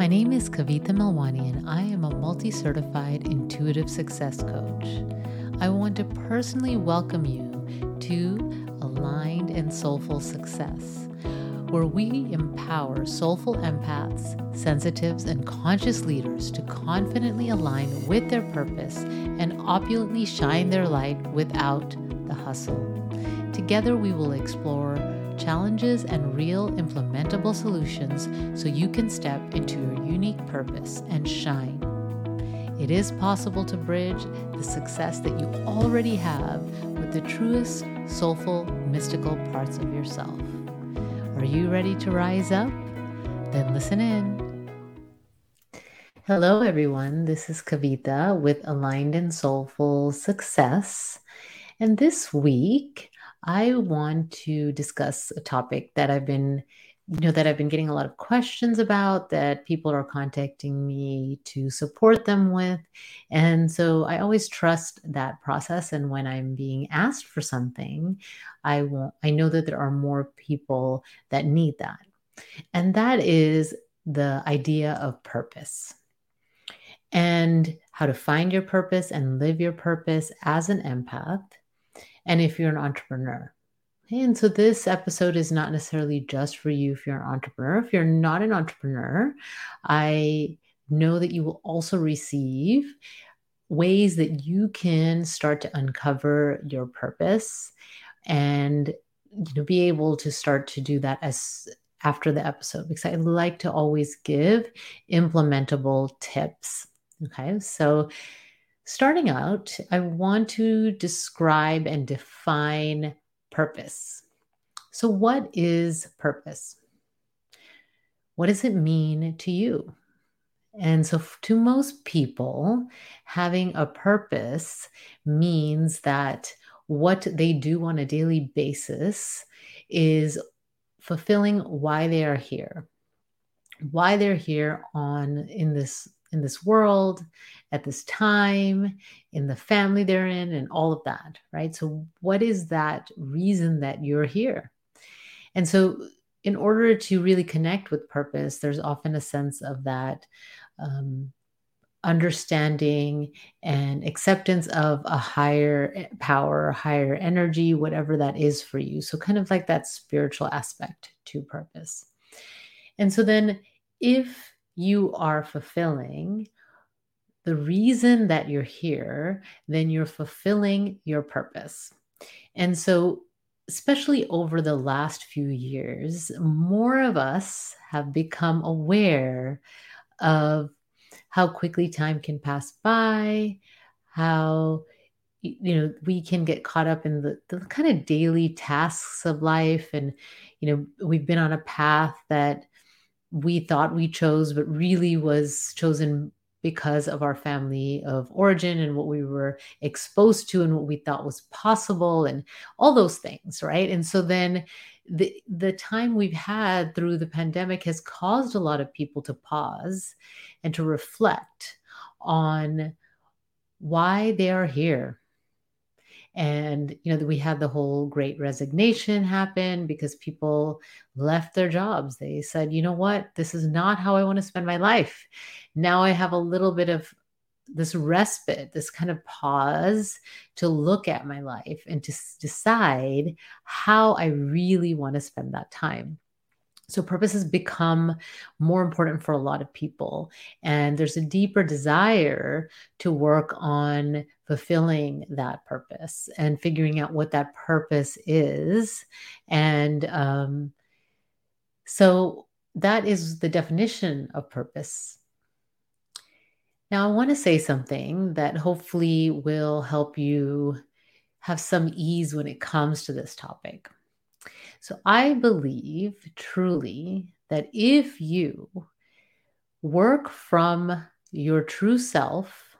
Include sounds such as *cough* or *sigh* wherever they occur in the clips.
My name is Kavita Melwani, and I am a multi certified intuitive success coach. I want to personally welcome you to Aligned and Soulful Success, where we empower soulful empaths, sensitives, and conscious leaders to confidently align with their purpose and opulently shine their light without the hustle. Together, we will explore challenges and real implementable solutions so you can step into your unique purpose and shine. It is possible to bridge the success that you already have with the truest, soulful, mystical parts of yourself. Are you ready to rise up? Then listen in. Hello, everyone. This is Kavita with Aligned and Soulful Success. And this week, I want to discuss a topic that I've been, you know, that I've been getting a lot of questions about that people are contacting me to support them with. And so I always trust that process. And when I'm being asked for something, I want, I know that there are more people that need that. And that is the idea of purpose and how to find your purpose and live your purpose as an empath and if you're an entrepreneur. And so this episode is not necessarily just for you if you're an entrepreneur. If you're not an entrepreneur, I know that you will also receive ways that you can start to uncover your purpose and you know be able to start to do that as after the episode because I like to always give implementable tips. Okay? So Starting out, I want to describe and define purpose. So, what is purpose? What does it mean to you? And so, to most people, having a purpose means that what they do on a daily basis is fulfilling why they are here, why they're here on in this in this world at this time in the family they're in and all of that right? So what is that reason that you're here? And so in order to really connect with purpose there's often a sense of that um, understanding and acceptance of a higher power higher energy whatever that is for you. So kind of like that spiritual aspect to purpose. And so then if you are fulfilling the reason that you're here, then you're fulfilling your purpose. And so, especially over the last few years, more of us have become aware of how quickly time can pass by, how you know we can get caught up in the, the kind of daily tasks of life and you know we've been on a path that we thought we chose, but really was chosen because of our family of origin and what we were exposed to and what we thought was possible and all those things, right? And so then the the time we've had through the pandemic has caused a lot of people to pause and to reflect on why they are here and you know we had the whole great resignation happen because people left their jobs. They said you know what? This is not how i want to spend my life. Now i have a little bit of this respite this kind of pause to look at my life and to decide how i really want to spend that time. So, purpose has become more important for a lot of people. And there's a deeper desire to work on fulfilling that purpose and figuring out what that purpose is. And um, so, that is the definition of purpose. Now, I want to say something that hopefully will help you have some ease when it comes to this topic. So I believe truly that if you work from your true self,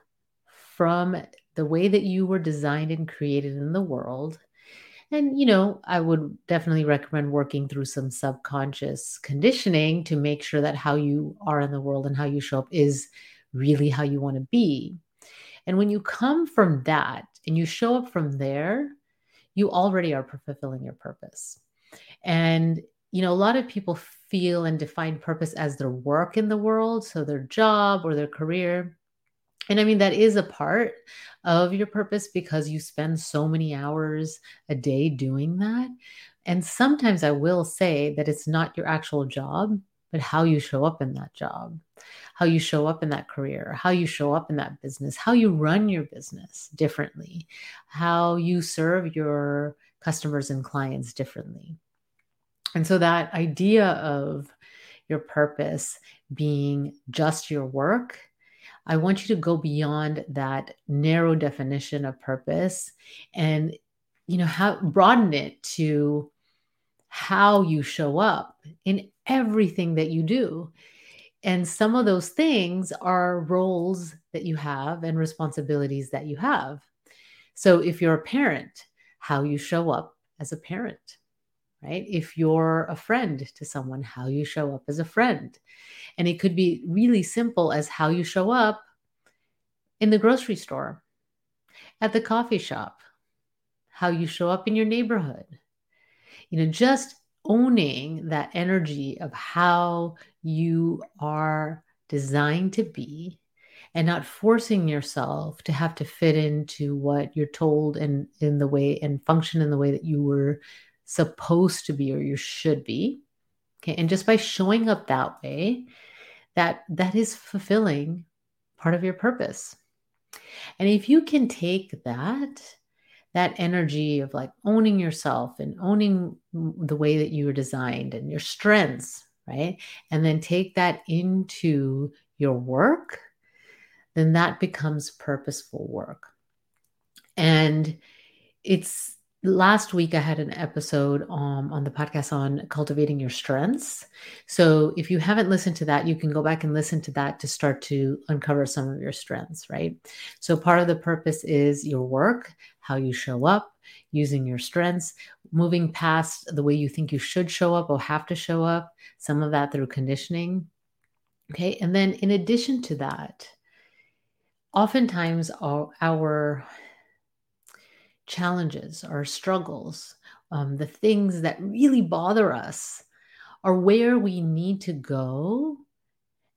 from the way that you were designed and created in the world, and, you know, I would definitely recommend working through some subconscious conditioning to make sure that how you are in the world and how you show up is really how you want to be. And when you come from that and you show up from there, you already are fulfilling your purpose. And, you know, a lot of people feel and define purpose as their work in the world, so their job or their career. And I mean, that is a part of your purpose because you spend so many hours a day doing that. And sometimes I will say that it's not your actual job, but how you show up in that job, how you show up in that career, how you show up in that business, how you run your business differently, how you serve your customers and clients differently. And so that idea of your purpose being just your work, I want you to go beyond that narrow definition of purpose and you know how broaden it to how you show up in everything that you do. And some of those things are roles that you have and responsibilities that you have. So if you're a parent, how you show up as a parent right? If you're a friend to someone, how you show up as a friend. And it could be really simple as how you show up in the grocery store, at the coffee shop, how you show up in your neighborhood. You know, just owning that energy of how you are designed to be and not forcing yourself to have to fit into what you're told and in the way and function in the way that you were supposed to be or you should be. Okay. And just by showing up that way, that that is fulfilling part of your purpose. And if you can take that, that energy of like owning yourself and owning the way that you were designed and your strengths, right? And then take that into your work, then that becomes purposeful work. And it's last week i had an episode um, on the podcast on cultivating your strengths. So if you haven't listened to that you can go back and listen to that to start to uncover some of your strengths right? So part of the purpose is your work how you show up using your strengths moving past the way you think you should show up or have to show up some of that through conditioning okay? And then in addition to that oftentimes our, our challenges, our struggles, um, the things that really bother us are where we need to go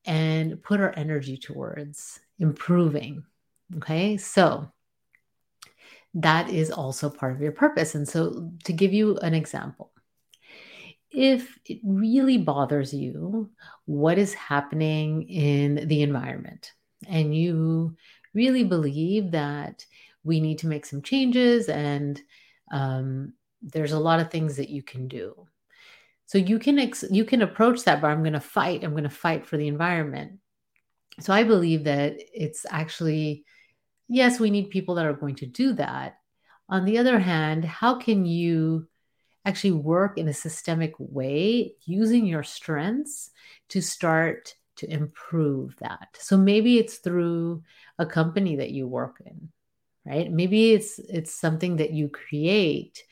and put our energy towards improving. Okay, so that is also part of your purpose. And so, to give you an example, if it really bothers you what is happening in the environment, and you really believe that we need to make some changes and um, there's a lot of things that you can do. So you can ex- you can approach that but i'm going to fight i'm going to fight for the environment. So i believe that it's actually yes we need people that are going to do that. On the other hand how can you actually work in a systemic way using your strengths to start to improve that? So maybe it's through a company that you work in right? Maybe it's it's something that you create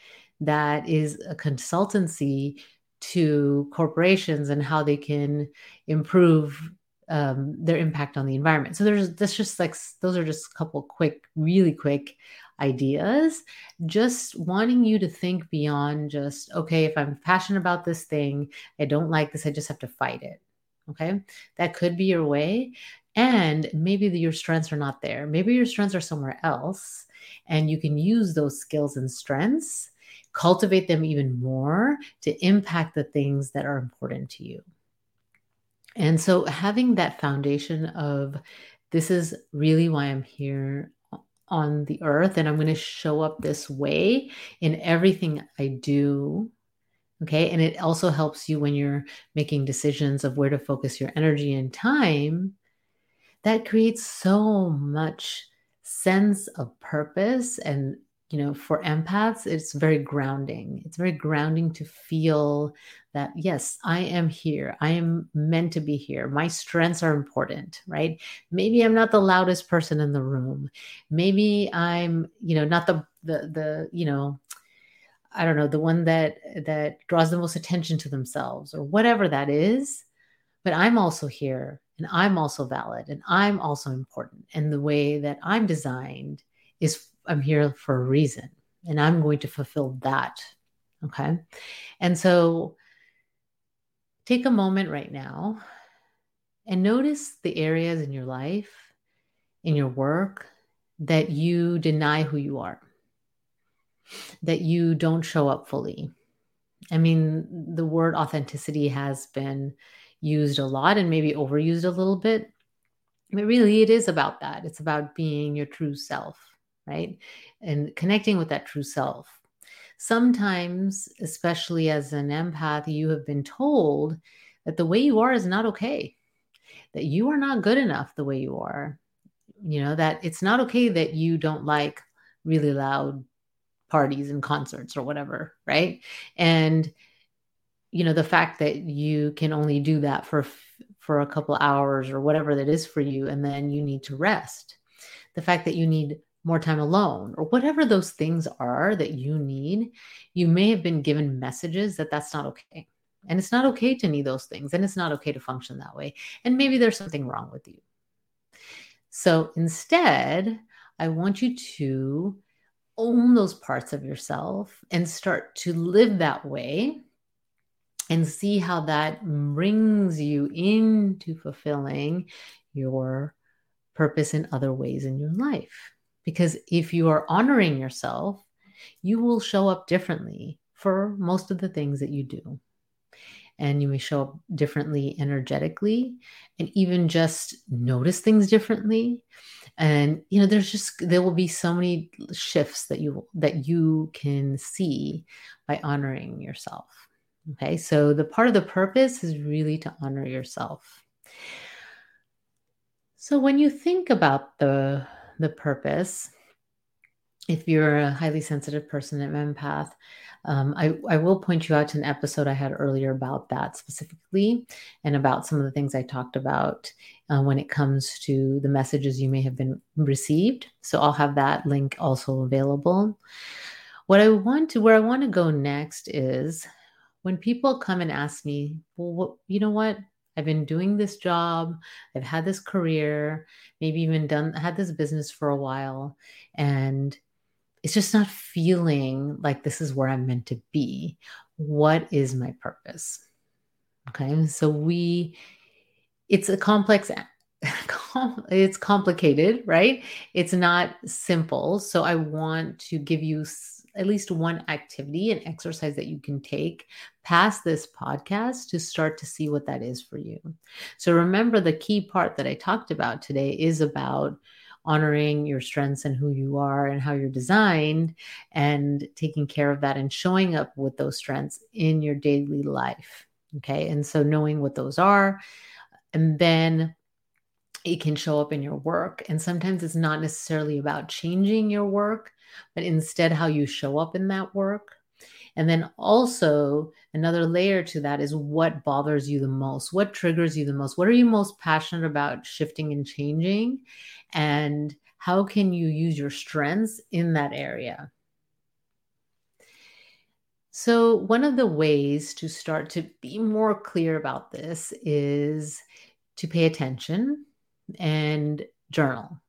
that is a consultancy to corporations and how they can improve um, their impact on the environment. So there's that's just like those are just a couple quick really quick ideas. Just wanting you to think beyond just okay if i'm passionate about this thing i don't like this i just have to fight it okay that could be your way and maybe the, your strengths are not there. Maybe your strengths are somewhere else. And you can use those skills and strengths, cultivate them even more to impact the things that are important to you. And so, having that foundation of this is really why I'm here on the earth, and I'm going to show up this way in everything I do. Okay. And it also helps you when you're making decisions of where to focus your energy and time. That creates so much sense of purpose and you know for empaths it's very grounding. It's very grounding to feel that yes i am here. I am meant to be here. My strengths are important right? Maybe i'm not the loudest person in the room. Maybe i'm you know not the the the you know i don't know the one that that draws the most attention to themselves or whatever that is but i'm also here and I'm also valid and I'm also important. And the way that I'm designed is I'm here for a reason and I'm going to fulfill that. Okay. And so take a moment right now and notice the areas in your life, in your work, that you deny who you are, that you don't show up fully. I mean, the word authenticity has been used a lot and maybe overused a little bit. But really, it is about that. It's about being your true self, right? And connecting with that true self. Sometimes, especially as an empath, you have been told that the way you are is not okay, that you are not good enough the way you are. You know, that it's not okay that you don't like really loud parties and concerts or whatever, right? And you know, the fact that you can only do that for for a couple hours or whatever that is for you and then you need to rest. The fact that you need more time alone or whatever those things are that you need, you may have been given messages that that's not okay. And it's not okay to need those things. And it's not okay to function that way. And maybe there's something wrong with you. So instead, I want you to own those parts of yourself and start to live that way and see how that brings you into fulfilling your purpose in other ways in your life. Because if you are honoring yourself, you will show up differently for most of the things that you do and you may show up differently energetically and even just notice things differently and you know there's just there will be so many shifts that you that you can see by honoring yourself okay? So the part of the purpose is really to honor yourself. So when you think about the the purpose if you're a highly sensitive person an empath um, I, I will point you out to an episode I had earlier about that specifically and about some of the things I talked about uh, when it comes to the messages you may have been received. So I'll have that link also available. What I want to, where I want to go next is when people come and ask me, well, what, you know what? I've been doing this job. I've had this career, maybe even done had this business for a while, and it's just not feeling like this is where I'm meant to be. What is my purpose? Okay. So we, it's a complex, *laughs* it's complicated, right? It's not simple. So I want to give you at least one activity, an exercise that you can take past this podcast to start to see what that is for you. So remember the key part that I talked about today is about honoring your strengths and who you are and how you're designed and taking care of that and showing up with those strengths in your daily life. Okay. And so knowing what those are, and then it can show up in your work. And sometimes it's not necessarily about changing your work, but instead how you show up in that work. And then also, another layer to that is what bothers you the most? What triggers you the most? What are you most passionate about shifting and changing? And how can you use your strengths in that area? So, one of the ways to start to be more clear about this is to pay attention and journal.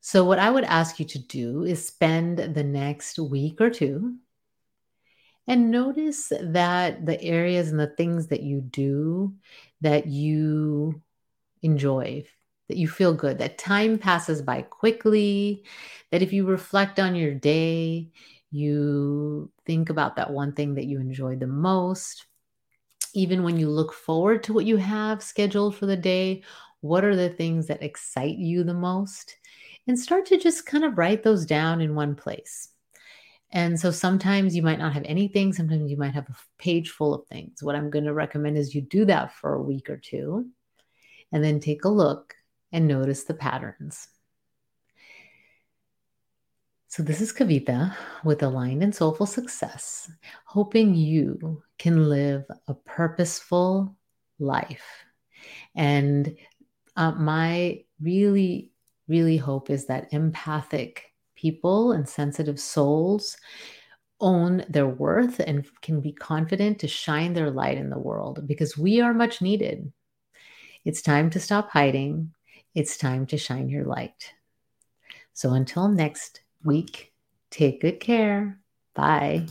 So, what I would ask you to do is spend the next week or two and notice that the areas and the things that you do that you enjoy, that you feel good, that time passes by quickly, that if you reflect on your day, you think about that one thing that you enjoy the most. Even when you look forward to what you have scheduled for the day, what are the things that excite you the most? And start to just kind of write those down in one place. And so sometimes you might not have anything, sometimes you might have a page full of things. What I'm going to recommend is you do that for a week or two and then take a look and notice the patterns. So, this is Kavita with Aligned and Soulful Success, hoping you can live a purposeful life. And uh, my really, really hope is that empathic people and sensitive souls own their worth and can be confident to shine their light in the world because we are much needed. It's time to stop hiding. It's time to shine your light. So until next week, take good care. Bye.